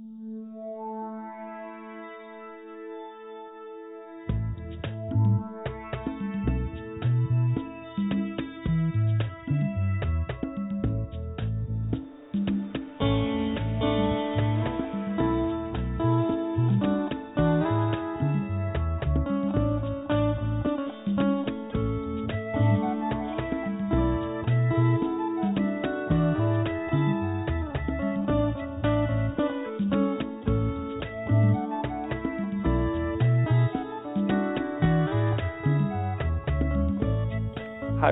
Hi,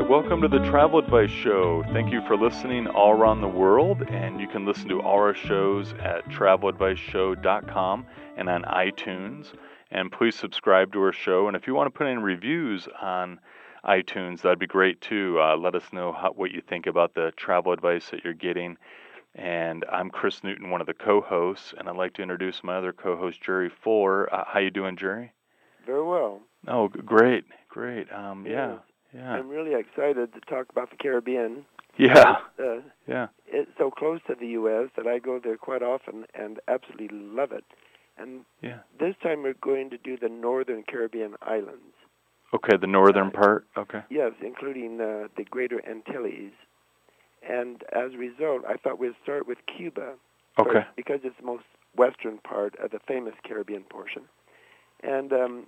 welcome to the Travel Advice Show. Thank you for listening all around the world, and you can listen to all our shows at traveladviceshow.com and on iTunes. And please subscribe to our show. And if you want to put in reviews on iTunes, that'd be great too. Uh, let us know how, what you think about the travel advice that you're getting. And I'm Chris Newton, one of the co-hosts, and I'd like to introduce my other co-host, Jerry Fuller. Uh, how you doing, Jerry? Very well. Oh, great, great. Um, yeah. Yes. Yeah. I'm really excited to talk about the Caribbean. Yeah. Uh, Yeah. it's so close to the U.S. that I go there quite often and absolutely love it. And Yeah. this time we're going to do the northern Caribbean islands. Okay, the northern part. Okay. Yes, including uh, the Greater Antilles. And as a result, I thought we'd start with Cuba Okay. first because it's the most western part of the famous Caribbean portion. And um,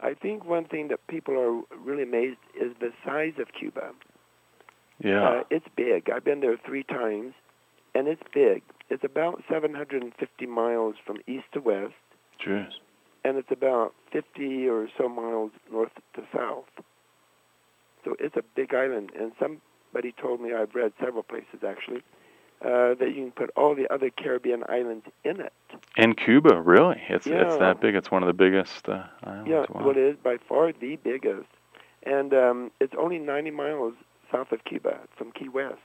I think one thing that people are really amazed is the size of Cuba. Yeah. Uh, it's big. I've been there three times, and it's big. It's about 750 miles from east to west, Jeez. and it's about 50 or so miles north to south. So it's a big island, and somebody told me I've read several places actually uh, that you can put all the other Caribbean islands in it. In Cuba, really? It's it's that big. It's one of the biggest uh, islands. Yeah, wow. well, it is by far the biggest, and um, it's only 90 miles south of Cuba from Key West.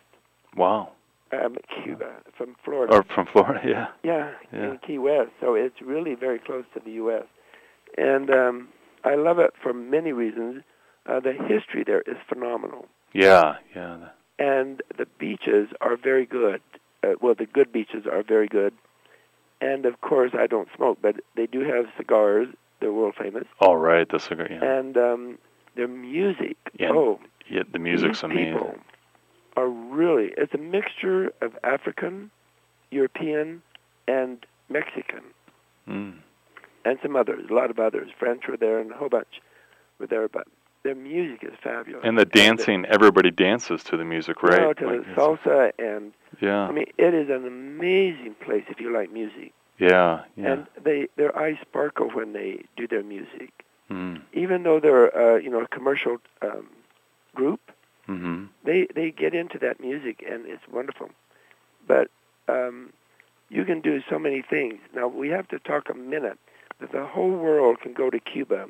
wow. Um, Cuba from Florida. Or from Florida, yeah. Yeah, Yeah. in Key West. So it's really very close to the U.S. And um, I love it for many reasons. Uh, the history there is phenomenal, Yeah, yeah. And the beaches are very good. Uh, well, the good beaches are very good. And of course, I don't smoke, but they do have cigars. They're world famous, All right, the cigar. Yeah. and um, their music. Yeah, oh, yeah, the music's amazing. people are really. It's a mixture of African, European, and Mexican. Mm. and some others, a lot of others. French were there, and a whole bunch were there. But their music is fabulous. And the dancing, everybody dances to the music, You right? know, to Like the salsa, and Yeah, I mean, it is an amazing place if you like music. yeah, yeah. And they their eyes sparkle when they do their music, mm. even though they're uh, you know a commercial um, group. hmm They they get into that music, and it's wonderful. But um, you can do so many things. Now we have to talk a minute that the whole world can go to Cuba,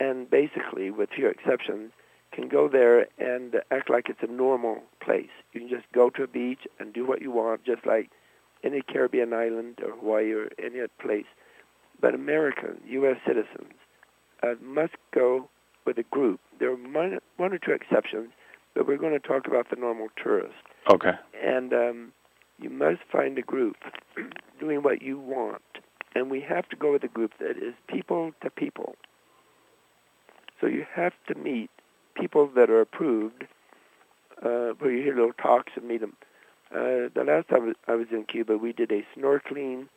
and basically, with few exceptions, can go there and act like it's a normal place. You can just go to a beach and do what you want, just like any Caribbean island or Hawaii or any other place. But Americans, U.S. citizens, uh, must go with a group. There are one, one or two exceptions, but we're going to talk about the normal tourist. Okay. And um, you must find a group doing what you want. And we have to go with a group that is people to people. So you have to meet people that are approved, uh, where you hear little talks and meet them. Uh, the last time I was- in Cuba, we did a snorkeling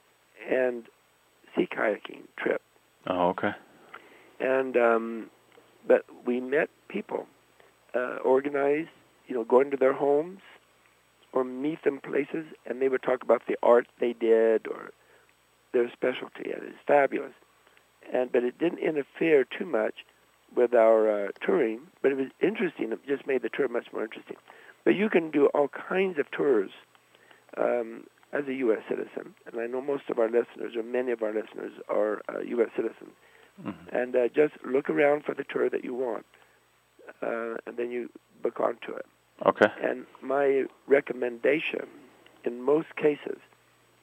and sea kayaking trip. Oh, okay. And um, but we met people, uh, organized, you know, going to their homes or meet them places, and they would talk about the art they did or their specialty, and it's fabulous. And but it didn't interfere too much with our uh, touring, but it was interesting. It just made the tour much more interesting. But you can do all kinds of tours um, as a U.S. citizen, and I know most of our listeners, or many of our listeners, are uh, U.S. citizens hmm and uh, just look around for the tour that you want, uh, and then you book onto it. Okay. And my recommendation, in most cases,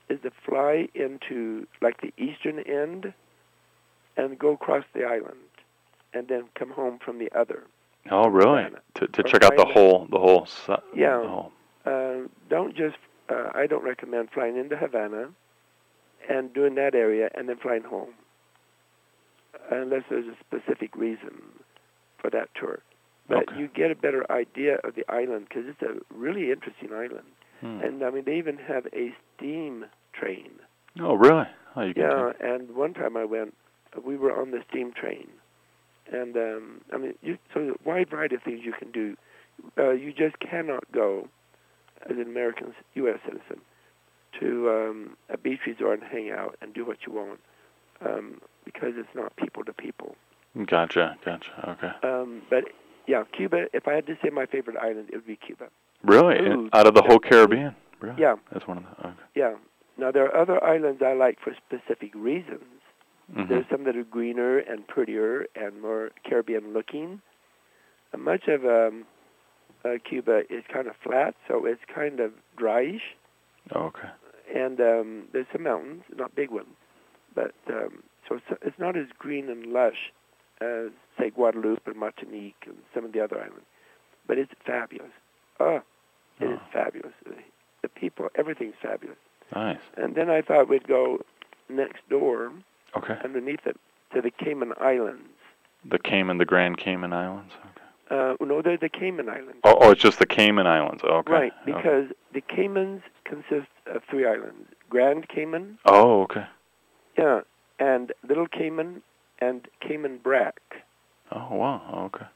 is to fly into like the eastern end, and go across the island, and then come home from the other. Oh, really? To to check out the whole the whole. Yeah. the whole- Uh, don't just. Uh, I don't recommend flying into Havana, and doing that area, and then flying home, unless there's a specific reason for that tour. But Okay. you get a better idea of the island because it's a really interesting island. Hmm. And I mean, they even have a steam train. oh, really? Oh, you Yeah, and one time I went, we were on the steam train, and um, I mean, you, so there's a wide variety of things you can do. Uh, you just cannot go as an American U.S. citizen to um, a beach resort and hang out and do what you want um, because it's not people to people. Gotcha, gotcha. Okay. Um, but yeah, Cuba. If I had to say my favorite island, it would be Cuba. Really? Food. Out of the whole Caribbean? Really? Yeah, That's one of the. Okay. yeah. Now there are other islands I like for specific reasons. Mhm. There's some that are greener and prettier and more Caribbean looking. Uh, much of um, uh, Cuba is kind of flat, so it's kind of dryish. Oh, okay. And um, there's some mountains, not big ones, but um, so it's, it's not as green and lush as say Guadeloupe and Martinique and some of the other islands. But it's fabulous. Oh, it is Oh. fabulous. The, the people, everything's fabulous. Nice. And then I thought we'd go next door Okay. underneath it to the Cayman Islands. The Cayman, the Grand Cayman Islands. Okay. Uh, no, they're the Cayman Islands. Oh, oh, it's just the Cayman Islands. Okay. Right, okay. because the Caymans consist of three islands: Grand Cayman, Oh, okay. yeah, and Little Cayman, and Cayman Brac. Oh, wow. Okay.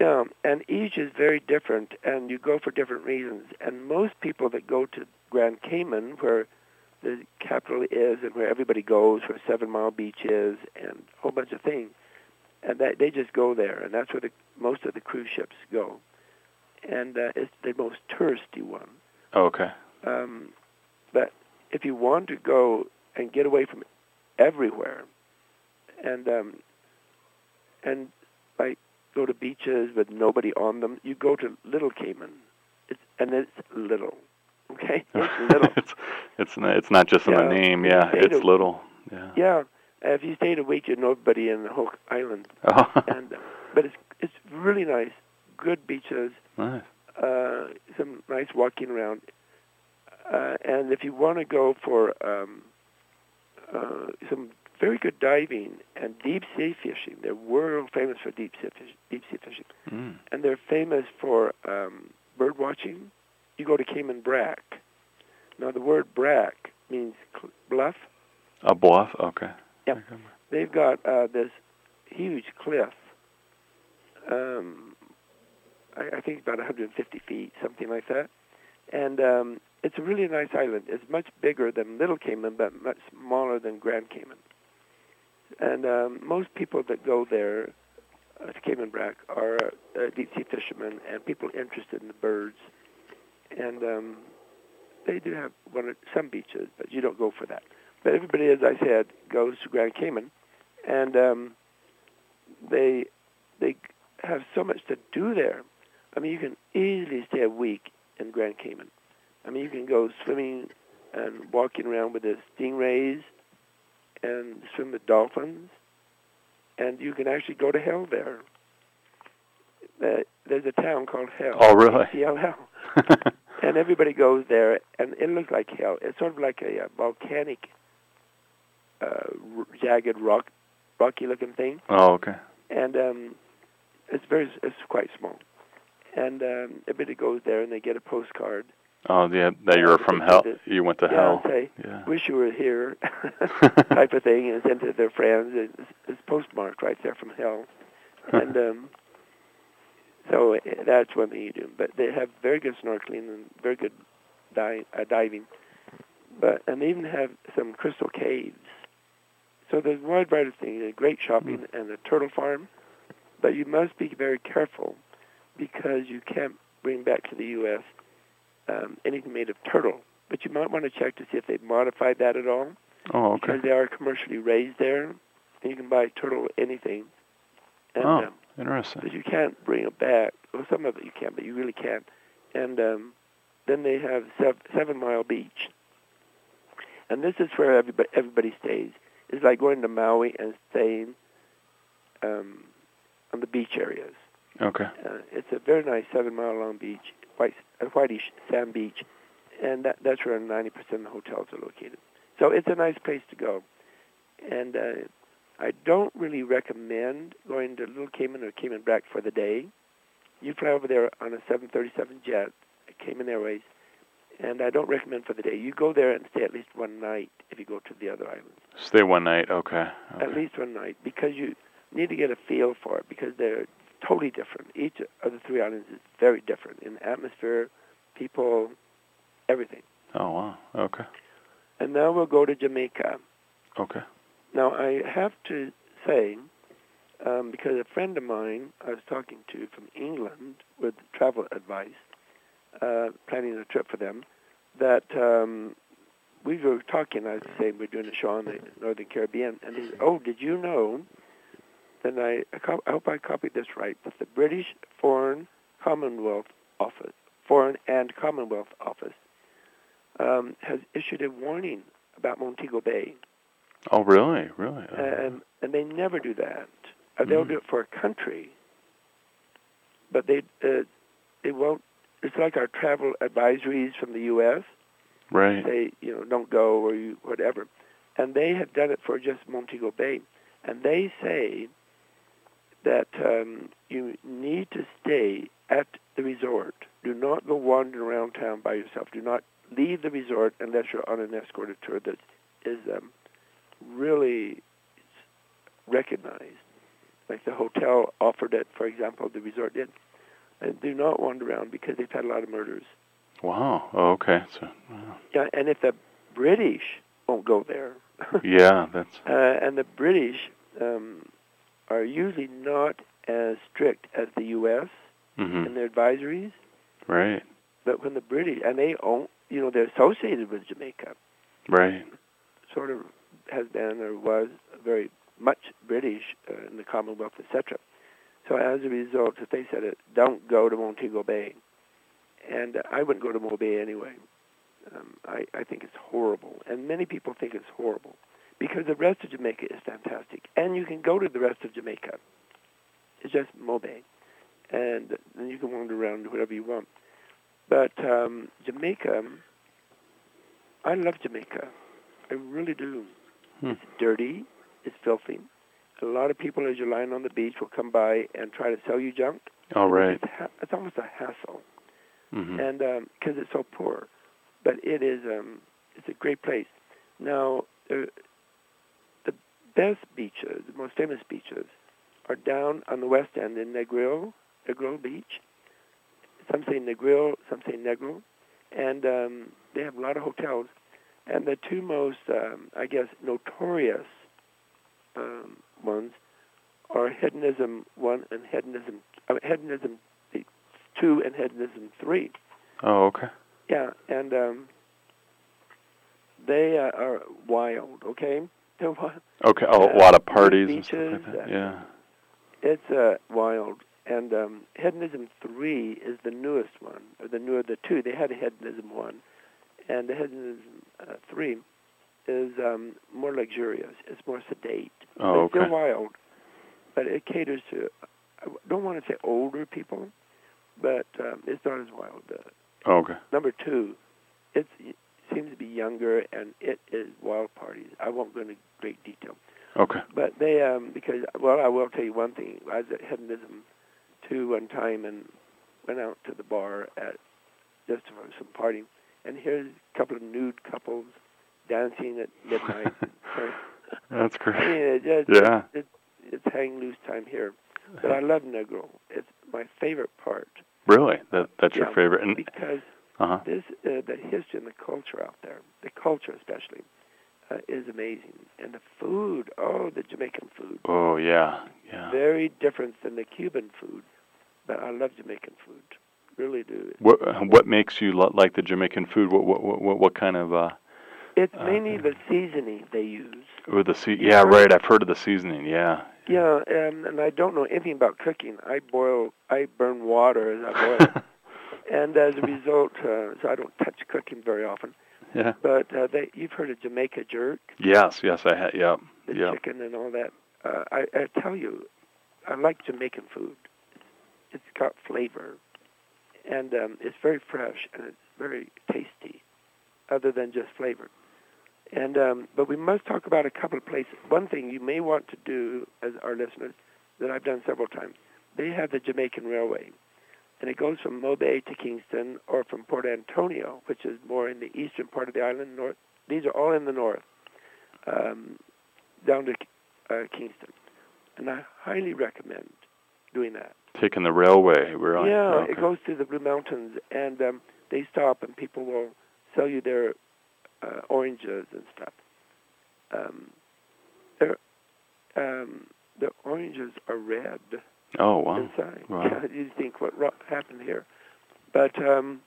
Yeah, and each is very different, and you go for different reasons. And most people that go to Grand Cayman, where the capital is and where everybody goes, where Seven Mile Beach is, and a whole bunch of things, and that they just go there, and that's where the most of the cruise ships go, and uh, it's the most touristy one. Okay. Um, but if you want to go and get away from everywhere, and um, and like go to beaches with nobody on them, you go to Little Cayman. It's and it's little. Okay, it's little. it's it's not, it's not just in the name. Yeah, it's little. Yeah. yeah, if you stayed a week, you'd nobody in the whole island. Oh. And but it's it's really nice. Good beaches. nice. uh, some nice walking around. Uh, and if you want to go for um, uh, some very good diving and deep sea fishing, they're world famous for deep sea, fish, deep sea fishing, Mm. and they're famous for um, bird watching. You go to Cayman Brac. Now the word brac means cl- bluff. A bluff. Okay. Yep. They've got uh, this huge cliff. Um, I, I think about 150 feet, something like that. And um, it's a really nice island. It's much bigger than Little Cayman, but much smaller than Grand Cayman. And um, most people that go there uh, to Cayman Brac are uh, deep sea fishermen and people interested in the birds. And um, they do have one or, some beaches, but you don't go for that. But everybody, as I said, goes to Grand Cayman, and um, they they have so much to do there. I mean, you can easily stay a week in Grand Cayman. I mean, you can go swimming and walking around with the stingrays and swim with dolphins, and you can actually go to hell there. Uh, There's a town called Hell. Oh, really? H-E-L-L. And everybody goes there, and it looks like hell. It's sort of like a, uh volcanic, uh, r- jagged rock, rocky-looking thing oh, okay. and um, it's very it's quite small. And um, everybody goes there and they get a postcard. Oh, yeah. That you were Yeah, from hell. You went to yeah, hell. say Yeah. wish you were here, type of thing, and send to their friends. It's, it's postmarked right there from hell, and um, so uh, that's one thing you do. But they have very good snorkeling and very good di- uh, diving, but and they even have some crystal caves. So there's a wide variety of things. Great shopping and a turtle farm, but you must be very careful because you can't bring back to the U.S. Um, anything made of turtle. But you might want to check to see if they've modified that at all Oh, okay. because they are commercially raised there, and you can buy turtle anything. And, Oh. um, Interesting. but you can't bring it back. Well, some of it you can, but you really can't. And um, then they have Sev- Seven Mile Beach, and this is where everybody everybody stays. It's like going to Maui and staying um, on the beach areas. Okay. Uh, it's a very nice seven mile long beach, white, a whitish sand beach, and that, that's where 90% of the hotels are located. So it's a nice place to go, and uh, I don't really recommend going to Little Cayman or Cayman Brac for the day. You fly over there on a 737 jet, Cayman Airways, and I don't recommend for the day. You go there and stay at least one night if you go to the other islands. Stay one night, okay. okay. At least one night because you need to get a feel for it because they're totally different. Each of the three islands is very different in atmosphere, people, everything. Oh wow. Okay. And now we'll go to Jamaica. Okay. Now I have to say, um, because a friend of mine I was talking to from England with travel advice, uh, planning a trip for them, that um, we were talking. I was saying we're doing a show on the Northern Caribbean, and he said, "Oh, did you know?" Then I, I hope I copied this right. but the British Foreign Commonwealth Office, Foreign and Commonwealth Office, um, has issued a warning about Montego Bay. Oh, really? Really? Oh. And and they never do that. Uh, they'll Mm. do it for a country, but they uh, they won't. It's like our travel advisories from the U.S. right. Say you know don't go or you whatever, and they have done it for just Montego Bay, and they say that um, you need to stay at the resort. Do not go wandering around town by yourself. Do not leave the resort unless you're on an escorted tour that is um, really recognized. Like the hotel offered it, for example, the resort did. And do not wander around because they've had a lot of murders. Wow. Oh, okay. So, wow. Yeah, and if the British won't go there, yeah, that's uh, and the British um, are usually not as strict as the U.S. hmm in their advisories, right. but when the British and they own, you know, they're associated with Jamaica, Right. sort of has been or was very much British uh, in the Commonwealth, etc. So as a result, if they said it, don't go to Montego Bay, and I wouldn't go to Montego Bay anyway. Um, I, I think it's horrible, and many people think it's horrible because the rest of Jamaica is fantastic, and you can go to the rest of Jamaica. It's just Mobay, and then you can wander around whatever you want. But um, Jamaica, I love Jamaica. I really do. Hmm. It's dirty. It's filthy. A lot of people, as you're lying on the beach, will come by and try to sell you junk. All right. It's, ha- it's almost a hassle, hmm and because it's so poor, but it is. Um, it's a great place. Now, uh, the best beaches, the most famous beaches, are down on the west end in Negril, Negril Beach. Some say Negril, some say Negro, and um, they have a lot of hotels. And the two most, um, I guess, notorious um, ones are Hedonism One and Hedonism uh, Hedonism Two and Hedonism Three. Oh, okay. Yeah, and um, they uh, are wild. Okay, they're wild. Okay. Oh, Uh, a lot of parties and stuff like that. Yeah. It's uh, wild. And um, Hedonism Three is the newest one, or the newer of the two. They had a Hedonism One, and the Hedonism uh, Three is um, more luxurious. It's more sedate. Oh, it's okay. still wild, but it caters to. I don't want to say older people, but um, it's not as wild. Uh, Oh, okay. number two, it's, it seems to be younger, and it is wild parties. I won't go into great detail. Okay. But they, um, because well, I will tell you one thing. I was at Hedonism two one time and went out to the bar at just for some partying, and here's a couple of nude couples dancing at midnight. That's I great. mean, it just, Yeah. it, it's hang loose time here. But I love Negro. It's my favorite part Really? That that's your Yeah, favorite? And because uh huh. this, uh, the history and the culture out there, the culture especially, uh, is amazing. And the food, oh, the Jamaican food. Oh yeah. Yeah. very different than the Cuban food, but I love Jamaican food. Really do. What what makes you like the Jamaican food? What what what, what kind of uh? It's Uh, mainly the seasoning they use. Or the sea? You Yeah, right. I've heard of the seasoning. Yeah. Yeah, um, and I don't know anything about cooking. I boil, I burn water as I boil, and as a result, uh, so I don't touch cooking very often. yeah. But uh, they, you've heard of Jamaica jerk, Yes. Yes. I had. Yep. the Yep. chicken and all that. Uh, I, I tell you, I like Jamaican food. It's got flavor, and um, it's very fresh and it's very tasty, other than just flavor. And um, but we must talk about a couple of places. One thing you may want to do, as our listeners, that I've done several times. They have the Jamaican Railway, and it goes from Mobay to Kingston, or from Port Antonio, which is more in the eastern part of the island. North. These are all in the north, um, down to uh, Kingston, and I highly recommend doing that. Taking the railway, really? Yeah, okay. it goes through the Blue Mountains, and um, they stop, and people will sell you their uh, oranges and stuff. Um, um, the oranges are red Oh wow! inside. Wow. Yeah, you think what ro- happened here, but um,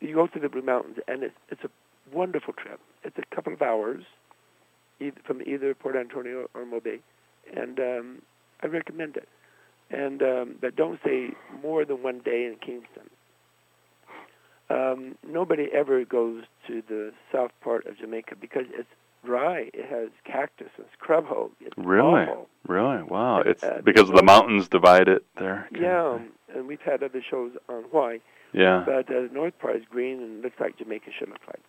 you go through the Blue Mountains, and it's it's a wonderful trip. It's a couple of hours, either, from either Port Antonio or Mobay, and um, I recommend it. And um, but don't stay more than one day in Kingston. Um, nobody ever goes to the south part of Jamaica because it's dry. It has cactus and scrub oak. It's Really? awful. Really? Wow! It's uh, because the mountains divide it there. Yeah, thing. and we've had other shows on why. Yeah. But uh, the north part is green and looks like Jamaica should look like,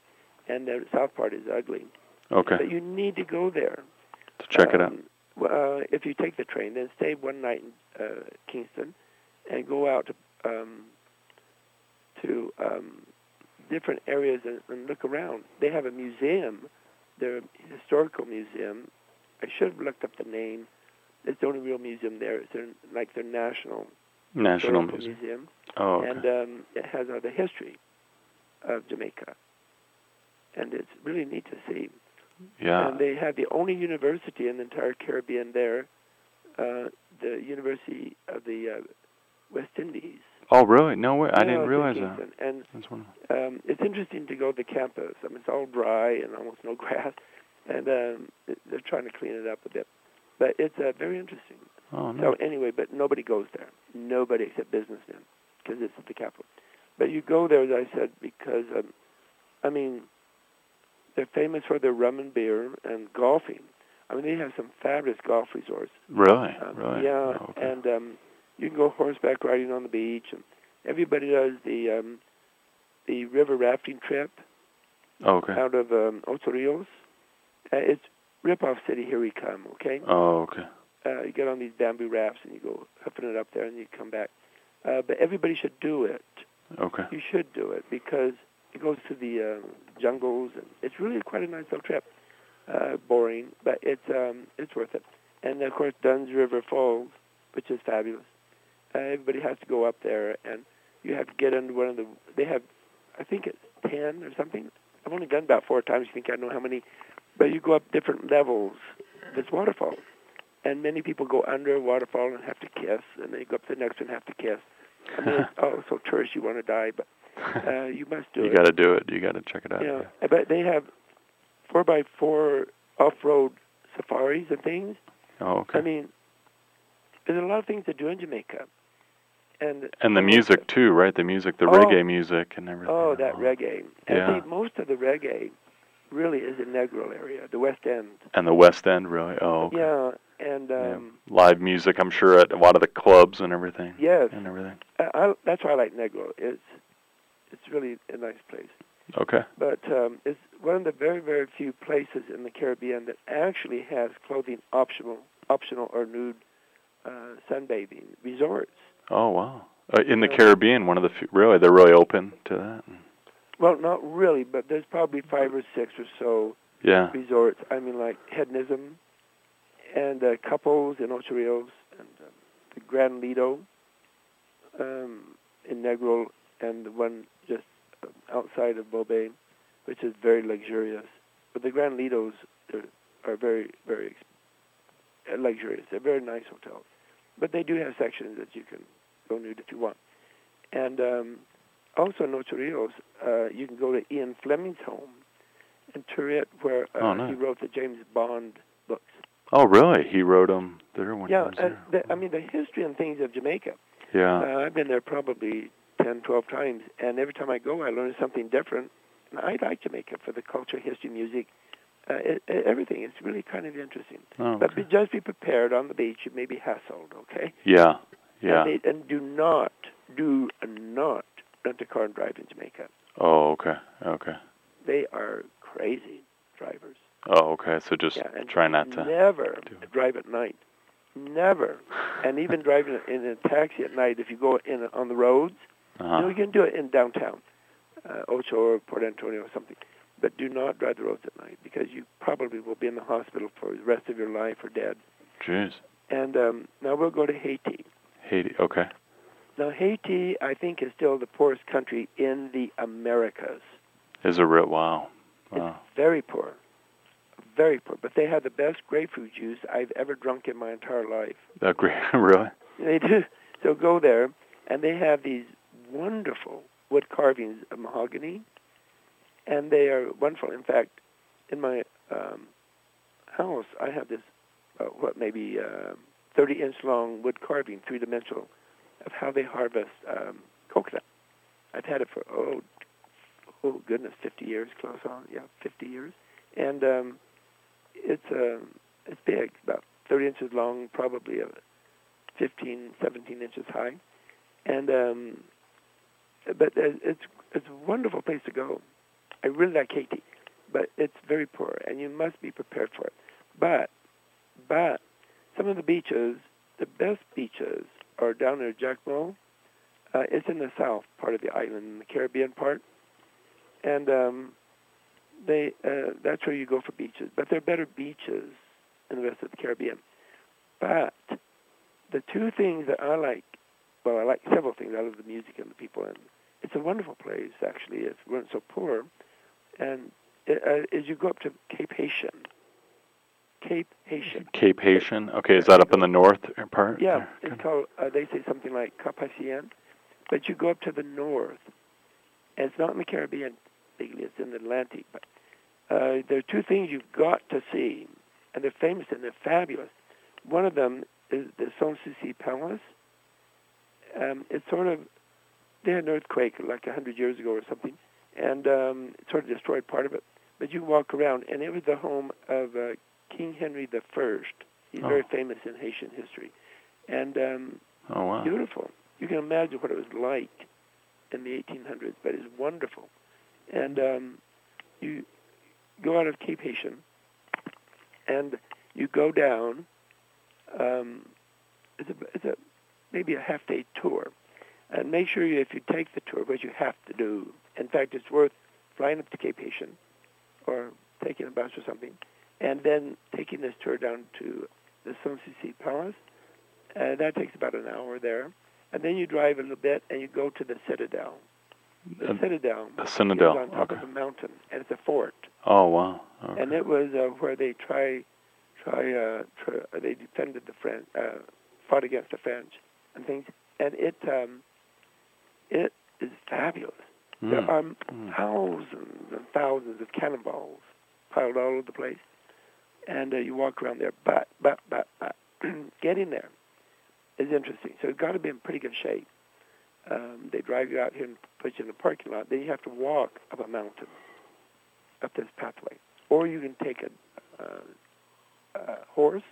and the south part is ugly. Okay. But you need to go there. To check it out. Uh, if you take the train, then stay one night in uh, Kingston, and go out to um, to um, different areas and, and look around. They have a museum, their historical museum. I should have looked up the name. It's the only real museum there. It's their, like their national National Museum. museum Oh. Okay. and um, it has uh, the history of Jamaica, and it's really neat to see. Yeah. And they have the only university in the entire Caribbean there, uh, the University of the uh, West Indies. oh really? No way! I Yeah, didn't realize that. And um, it's interesting to go to the campus. I mean, it's all dry and almost no grass, and um, they're trying to clean it up a bit. But it's uh, very interesting. Oh no. So anyway, but nobody goes there. Nobody except businessmen, because it's the capital. But you go there, as I said, because um, I mean, they're famous for their rum and beer and golfing. I mean, they have some fabulous golf resorts. Really? Um, really? Yeah, Oh, okay. and um, you can go horseback riding on the beach, and everybody does the um, the river rafting trip Oh, okay. out of um, Ocho Rios. Uh, it's rip off city. Here we come. Okay Oh, okay. uh, you get on these bamboo rafts and you go hoofing it up there and you come back. Uh, but everybody should do it. Okay. You should do it because it goes to the uh, jungles and it's really quite a nice little trip. Uh, boring, but it's um, it's worth it. And of course, Dunn's River Falls, which is fabulous. Uh, everybody has to go up there, and you have to get into one of the. They have, I think it's ten or something. I've only done about four times. You think I know how many? But you go up different levels. It's waterfalls and many people go under a waterfall and have to kiss, and they go up to the next one and have to kiss. I mean, it's, oh, so tourist, you want to die, but uh, you must do you it. You got to do it. You got to check it out. Yeah, but they have four by four off-road safaris and things. Oh, okay. I mean, there's a lot of things to do in Jamaica, and and the music too, right? The music, the Oh. reggae music, and everything. Oh, that reggae. And Yeah. see, most of the reggae really is in Negril area, the West End. And the West End, really? Oh, okay. Yeah, and Yeah. um, Live music, I'm sure, at a lot of the clubs and everything. yes, And everything. I, I, that's why I like Negro. It's it's really a nice place. Okay. But um, it's one of the very very few places in the Caribbean that actually has clothing optional optional or nude uh, sunbathing resorts. Oh, wow. Uh, in the Yeah. Caribbean, one of the few, really, they're really open to that. Well, not really, but there's probably five or six or so Yeah. resorts. I mean, like hedonism and uh, couples in Ocho Rios and um, the Grand Lido um, in Negril and the one outside of Mobay, which is very luxurious. But the Grand Lidos are, are very, very uh, luxurious. They're very nice hotels. But they do have sections that you can go nude if you want. And um, also in Ocho Rios, uh, you can go to Ian Fleming's home in Turit, where uh, Oh, he wrote the James Bond books. Oh, really? He wrote them there when yeah, he was there. the, I mean the history and things of Jamaica. yeah. Uh, I've been there probably ten, twelve times, and every time I go, I learn something different. And I like Jamaica for the culture, history, music, uh, it, it, everything. It's really kind of interesting. oh, But okay. be, just be prepared on the beach. You may be hassled, okay? Yeah. Yeah. And, they, and do not, do not rent a car and drive in Jamaica. oh, okay. Okay. They are crazy drivers. Oh, okay. So just Yeah, try not to. never drive at night. Never. and even driving in a taxi at night, if you go in on the roads, you Uh-huh. you can do it in downtown, uh, Ocho or Port Antonio or something. But do not drive the roads at night because you probably will be in the hospital for the rest of your life or dead. Jeez. And um, now we'll go to Haiti. Haiti. Okay. Now Haiti, I think, is still the poorest country in the Americas. Is a real wow. Wow. Very poor, very poor. But they have the best grapefruit juice I've ever drunk in my entire life. That great. really? They do. So go there, and they have these wonderful wood carvings of mahogany, and they are wonderful. In fact, in my um, house, I have this, uh, what maybe uh, 30-inch long wood carving, three-dimensional, of how they harvest um, coconut. I've had it for oh, oh goodness, 50 years, close on, yeah, 50 years, and um, it's um, it's big, about 30 inches long, probably uh, 15, 17 inches high, and um, but uh, it's it's a wonderful place to go. I really like Haiti, but it's very poor, and you must be prepared for it. But but some of the beaches, the best beaches, are down near Jacmel. Uh, it's in the south part of the island, the Caribbean part, and um, they uh, that's where you go for beaches. But there are better beaches in the rest of the Caribbean. But the two things that I like, well, I like several things. I love the music and the people, and it's a wonderful place. Actually, it's we're so poor, and it, uh, as you go up to Cape Haitian, Cape Haitian. Cape Haitian. Okay. Is that up in the north part? Yeah, it's called. Uh, they say something like Cap Haitien, but you go up to the north, and it's not in the Caribbean. Legally, it's in the Atlantic. But uh, there are two things you've got to see, and they're famous and they're fabulous. One of them is the Sans Souci Palace. Um, it's sort of they had an earthquake like a hundred years ago or something, and um, it sort of destroyed part of it. But you walk around, and it was the home of uh, King Henry the First. He's Oh. very famous in Haitian history, and um, Oh wow. beautiful. You can imagine what it was like in the 1800s, but it's wonderful. And um, you go out of Cape Haitian, and you go down. Um, it's a, it's a maybe a half day tour, and make sure you, if you take the tour, which you have to do. In fact, it's worth flying up to Cape Haitian, or taking a bus or something, and then taking this tour down to the Sans Souci Palace. Uh, that takes about an hour there. And then you drive a little bit and you go to the Citadel. The Uh, Citadel the Citadel, on top okay. of a mountain, and it's a fort. Oh wow. Okay. And it was uh, where they try, try, uh, try, uh, they defended the French, uh, fought against the French and things. And it, um, it is fabulous. There Mm. are Mm. thousands and thousands of cannonballs piled all over the place, and uh, you walk around there. But, but, but, but, getting there is interesting. So it's got to be in pretty good shape. Um, they drive you out here and put you in the parking lot. Then you have to walk up a mountain, up this pathway, or you can take a, uh, a horse,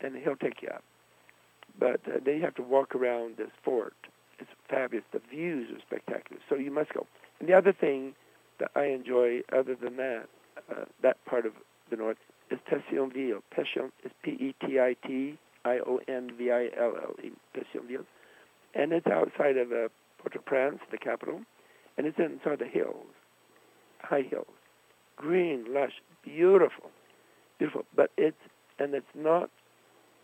and he'll take you up. But uh, then you have to walk around this fort. It's fabulous. The views are spectacular. So you must go. And the other thing that I enjoy, other than that, uh, that part of the north, is Pétionville. Pétion is P-E-T-I-T-I-O-N-V-I-L-L-E, Pétionville. And it's outside of uh, Port-au-Prince, the capital, and it's in sort of the hills, high hills, green, lush, beautiful, beautiful. But it's and it's not.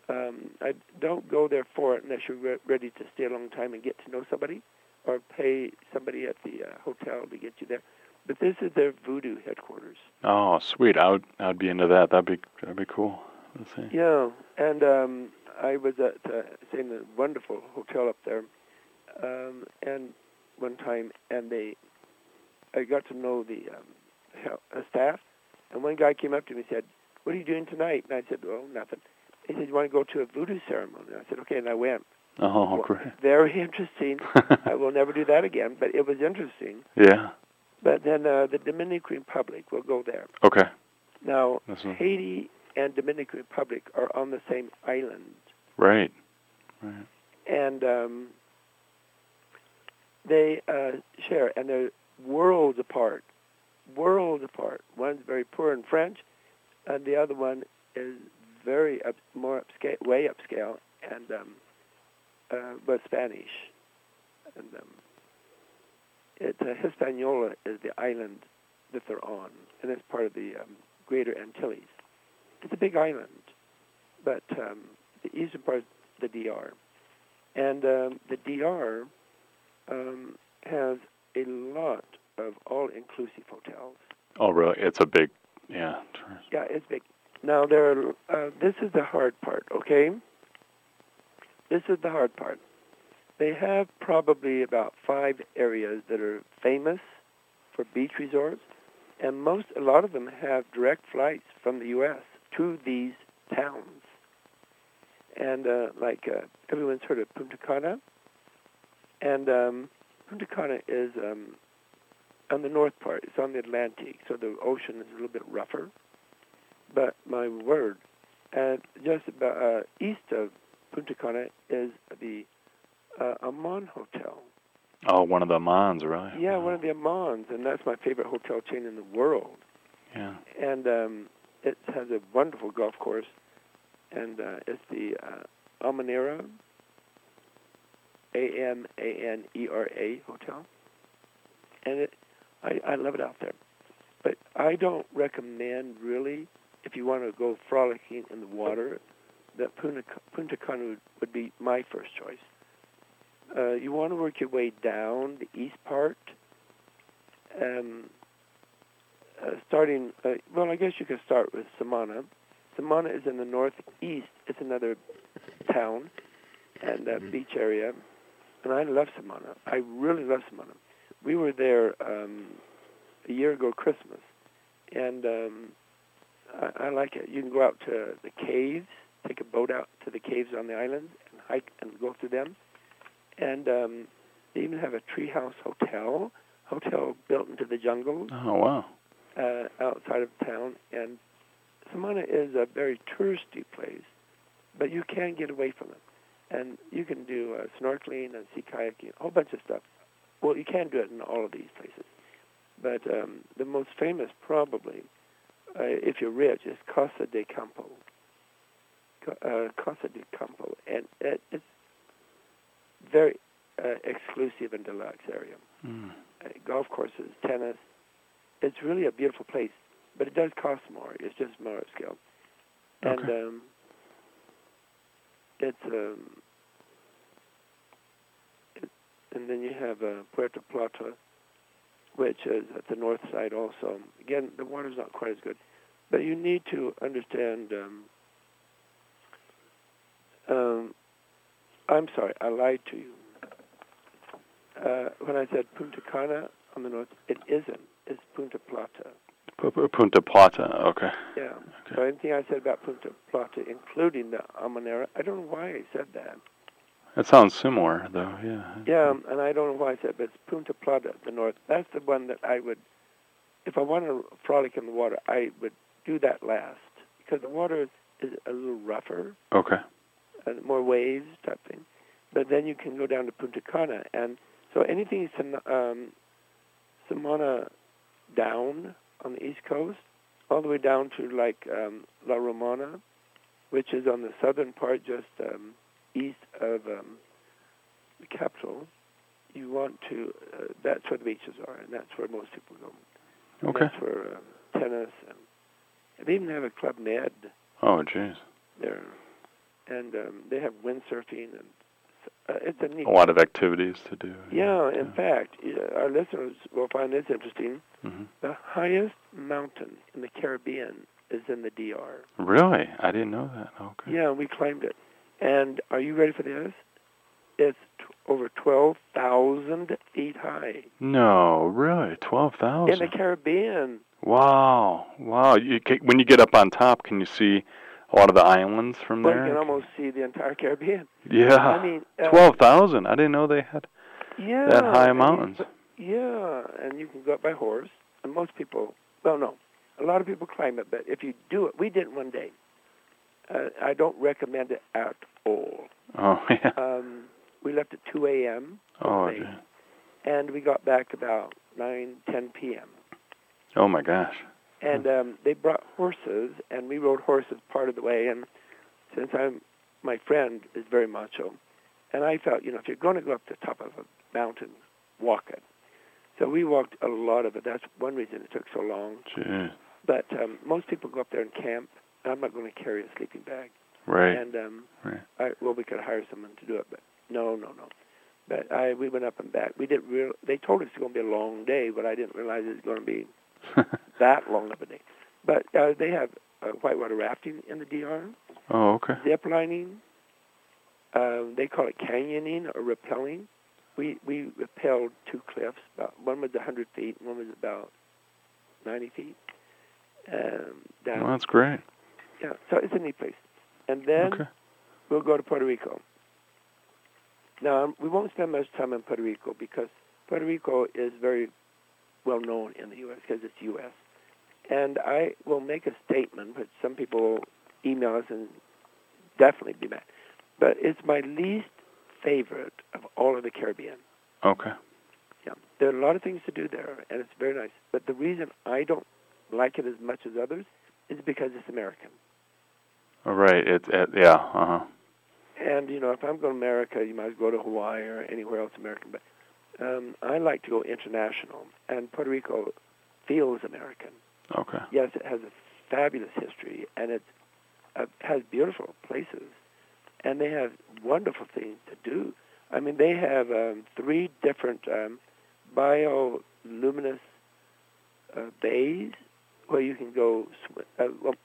Um, I don't go there for it unless you're re- ready to stay a long time and get to know somebody, or pay somebody at the uh, hotel to get you there. But this is their voodoo headquarters. Oh sweet. I would I would be into that. That'd be that'd be cool. Let's see. Yeah, and um, I was at uh, in a wonderful hotel up there, um, and one time, and they, I got to know the um, uh, staff, and one guy came up to me and said, "What are you doing tonight?" And I said, "Well, nothing." He said, "You want to go to a voodoo ceremony?" I said, "Okay," and I went. Oh Well, great. Very interesting. I will never do that again, but it was interesting. yeah. But then uh, the Dominican Republic, we'll go there. Okay. Now, Haiti and Dominican Republic are on the same island. right. Right. and um, they uh, share, and they're worlds apart. Worlds apart. One's very poor and French, and the other one is very up, more upscale, way upscale, and um, uh, but Spanish. And um, it uh, Hispaniola is the island that they're on, and it's part of the um, Greater Antilles. It's a big island, but um, the eastern part is the DR, and um, the DR um, has a lot of all-inclusive hotels. Oh, really? It's a big, yeah. Yeah, it's big. Now there, are, uh, this is the hard part. Okay, this is the hard part. They have probably about five areas that are famous for beach resorts, and most, a lot of them have direct flights from the U.S. to these towns. And uh, like uh, everyone's heard of Punta Cana, and um, Punta Cana is um, on the north part. It's on the Atlantic, so the ocean is a little bit rougher. But my word, and just about uh, east of Punta Cana is the uh, Aman Hotel. Oh, one of the Amans, right? Yeah, one of the Amans, and that's my favorite hotel chain in the world. Yeah. And um, it has a wonderful golf course, and uh, it's the uh, Amanera, A M A N E R A Hotel, and it, I, I love it out there. But I don't recommend really if you want to go frolicking in the water, that Punta, Punta Cana would, be my first choice. Uh, you want to work your way down the east part, um, uh, starting. Uh, well, I guess you could start with Samana. Samana is in the northeast. It's another town and uh, beach area, and I love Samana. I really love Samana. We were there um, a year ago Christmas, and um, I, I like it. You can go out to the caves, take a boat out to the caves on the island, and hike and go through them and um, they even have a treehouse hotel, hotel built into the jungle. Oh wow! Uh, outside of town, and Samana is a very touristy place, but you can get away from it, and you can do uh, snorkeling and sea kayaking, a whole bunch of stuff. Well, you can do it in all of these places, but um, the most famous, probably, uh, if you're rich, it's Casa de Campo. Uh, Casa de Campo, and it, it's very uh, exclusive and deluxe area. Mm. Uh, golf courses, tennis. It's really a beautiful place, but it does cost more. It's just more upscale. And Okay. um, it's um, it, and then you have uh, Puerto Plata, which is at the north side also. Again, the water's not quite as good, but you need to understand. Um, um, I'm sorry, I lied to you. Uh, when I said Punta Cana on the north, it isn't. It's Punta Plata. P- Punta Plata. Okay. Yeah. So anything I said about Punta Plata, including the Amanera, I don't know why I said that. That sounds similar, though. Yeah. Yeah, and I don't know why I said, but it's Punta Plata, the north. That's the one that I would, if I wanted to frolic in the water, I would do that last because the water is a little rougher, Okay. and more waves type thing. But then you can go down to Punta Cana, and so anything um, Samana down on the east coast, all the way down to like um, La Romana, which is on the southern part, just um, east of um, the capital. You want to. Uh, that's where the beaches are, and that's where most people go. And Okay. That's where um, tennis and, and they even have a Club Med Oh, jeez. there, and um, they have windsurfing, and uh, it's a neat. A lot of activities to do. Yeah, in fact, uh, our listeners will find this interesting. hmm The highest mountain in the Caribbean is in the DR. Really? I didn't know that. Okay. Yeah, we climbed it. And are you ready for this? It's t- over 12,000 feet high No, really? 12,000? in the Caribbean. Wow. Wow. You ca when you get up on top, can you see a lot of the islands from Well, there? you can almost see the entire Caribbean. yeah. I mean, uh, Twelve thousand. I didn't know they had yeah, that high and you- mountains. Yeah, and you can go up by horse. And most people, well, no, a lot of people climb it, but if you do it, we did it one day. Uh, I don't recommend it at all. Oh yeah. Um, we left at 2 a.m. Oh, late. and we got back about 9, 10 p.m. oh my gosh. and um, they brought horses, and we rode horses part of the way. And since I'm my friend is very macho, and I felt, you know, if you're going to go up the top of a mountain, walk it. So we walked a lot of it. That's one reason it took so long. Gee. But um, most people go up there and camp. I'm not going to carry a sleeping bag. Right. And um, right. I, well, we could hire someone to do it, but no, no, no. But I, we went up and back. We didn't real. They told us it's going to be a long day, but I didn't realize it was going to be that long of a day. But uh, they have uh, whitewater rafting in the DR, oh, okay. zip lining. Um, they call it canyoning or rappelling. We we rappelled two cliffs. About, one was 100 feet, and one was about 90 feet. Um, down. Well, that's great. Yeah, so it's a neat place. And then Okay. we'll go to Puerto Rico. Now, um, we won't spend much time in Puerto Rico because Puerto Rico is very well known in the U.S. because it's U.S. And I will make a statement, which some people will email us and definitely be mad. But it's my least favorite of all of the Caribbean. Okay. Yeah, there are a lot of things to do there, and it's very nice. But the reason I don't like it as much as others is because it's American. All right. It's it, yeah. Uh huh. And you know, if I'm going to America, you might as well go to Hawaii or anywhere else American. But um, I like to go international, and Puerto Rico feels American. Okay. Yes, it has a fabulous history, and it uh, has beautiful places, and they have wonderful things to do. I mean, they have um, three different um, bioluminescent uh, bays where you can go. Sw- uh, well,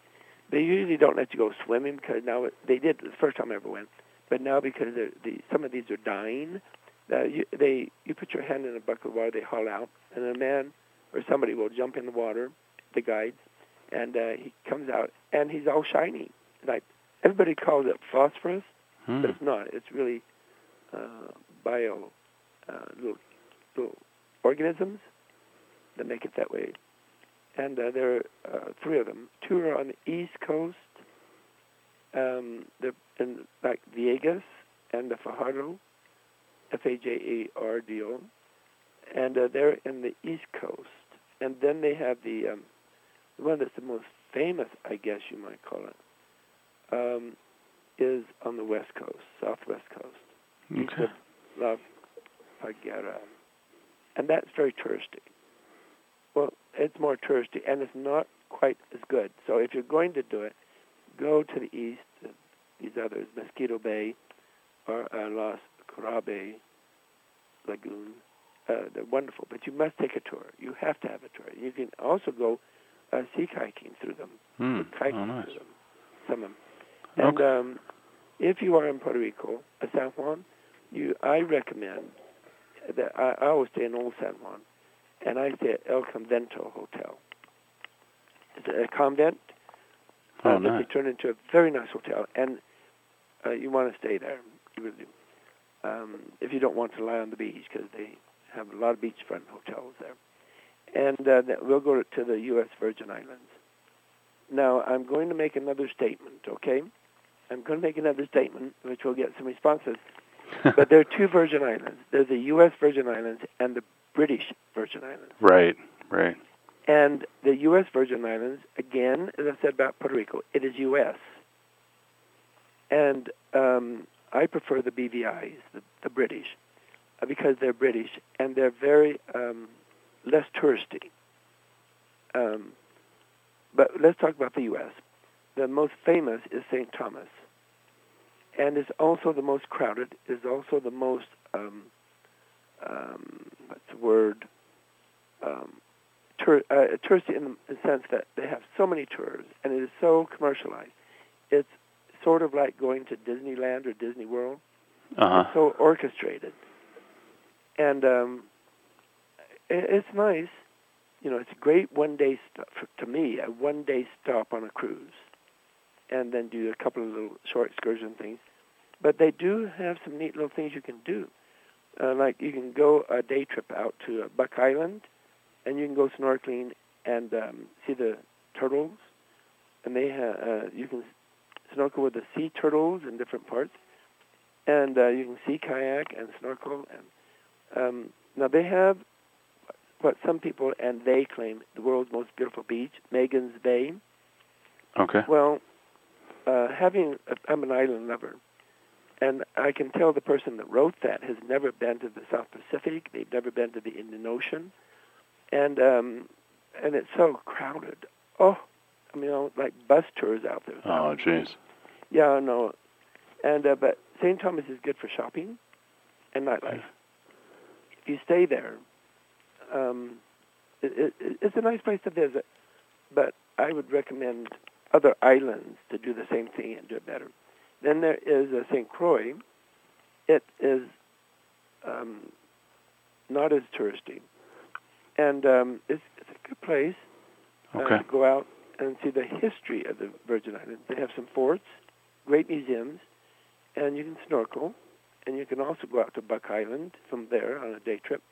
they usually don't let you go swimming because now it, they did the first time I ever went, but now because the, some of these are dying, uh, you, they you put your hand in a bucket of water, they haul out, and a man or somebody will jump in the water, the guides, and uh, he comes out and he's all shiny. Like everybody calls it phosphorus, Hmm. but it's not. It's really uh, bio uh, little little organisms that make it that way. And uh, there are uh, three of them. Two are on the east coast. Um, they're in like Vieques and the Fajardo, F-A-J-A-R-D-O, and uh, they're in the east coast. And then they have the um, the one that's the most famous, I guess you might call it, um, is on the west coast, southwest coast east Okay. of La. And that's very touristy. It's more touristy, and it's not quite as good. So if you're going to do it, go to the east, these others, Mosquito Bay or uh, Los Corabe Lagoon. Uh, they're wonderful, but you must take a tour. You have to have a tour. You can also go uh, sea kayaking through them Hmm. kites Oh, nice. to them, some of them. And Okay. um, if you are in Puerto Rico, uh, San Juan, you I recommend that I, I always stay in Old San Juan, and I stay at El Convento Hotel. It's a convent Oh, uh, that nice. they turned into a very nice hotel, and uh, you want to stay there. You really do. Um, if you don't want to lie on the beach, because they have a lot of beachfront hotels there. And uh, that we'll go to the U.S. Virgin Islands. Now, I'm going to make another statement, okay? I'm going to make another statement, which will get some responses. but there are two Virgin Islands. There's the U.S. Virgin Islands and the British Virgin Islands. right. Right. And the U.S. Virgin Islands, again, as I said about Puerto Rico, it is U.S. And um, I prefer the BVIs, the, the British, uh, because they're British and they're very um, less touristy. Um, but let's talk about the U.S. The most famous is St. Thomas, and it's also the most crowded. Is also the most um, um, what's the word? Um, tour, uh, touristy in the sense that they have so many tours and it is so commercialized. It's sort of like going to Disneyland or Disney World. Uh huh. It's so orchestrated, and um, it, it's nice. You know, it's a great one-day stop for, to me. A one-day stop on a cruise, and then do a couple of little short excursion things. But they do have some neat little things you can do. Uh, like you can go a day trip out to uh, Buck Island, and you can go snorkeling and um, see the turtles. And they ha- uh, you can snorkel with the sea turtles in different parts, and uh, you can sea kayak and snorkel. And um, now they have what some people and they claim the world's most beautiful beach, Magens Bay. Okay. Well, uh, having I'm an island lover, and I can tell the person that wrote that has never been to the South Pacific. They've never been to the Indian Ocean, and um, and it's so crowded. Oh, I mean, you know, like bus tours out there. Oh, jeez. Yeah, no, and uh, but St. Thomas is good for shopping and nightlife. If you stay there, um, it, it, it's a nice place to visit, but I would recommend other islands to do the same thing and do it better. Then there is uh, St. Croix. It is um, not as touristy, and um, it's, it's a good place uh, Okay. to go out and see the history of the Virgin Islands. They have some forts, great museums, and you can snorkel, and you can also go out to Buck Island from there on a day trip.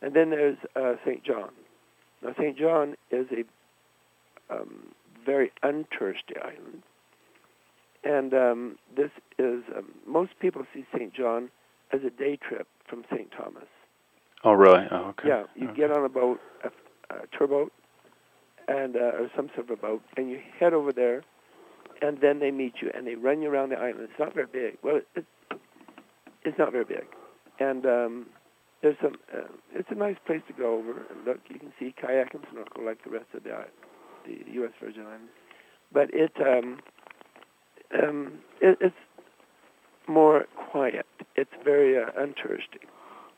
And then there's uh, St. John. Now, St. John is a um, very untouristy island, and um, this is um, most people see St. John as a day trip from St. Thomas. Oh, really? Oh, okay. Yeah, you Okay. get on a boat, a, a tour boat, and uh, or some sort of a boat, and you head over there, and then they meet you and they run you around the island. It's not very big. Well, it's it's not very big, and um, there's some. Uh, it's a nice place to go over and look. You can see kayak and snorkel like the rest of the the U.S. Virgin Islands, but it um, um, it, it's more quiet. It's very uh, untouristy.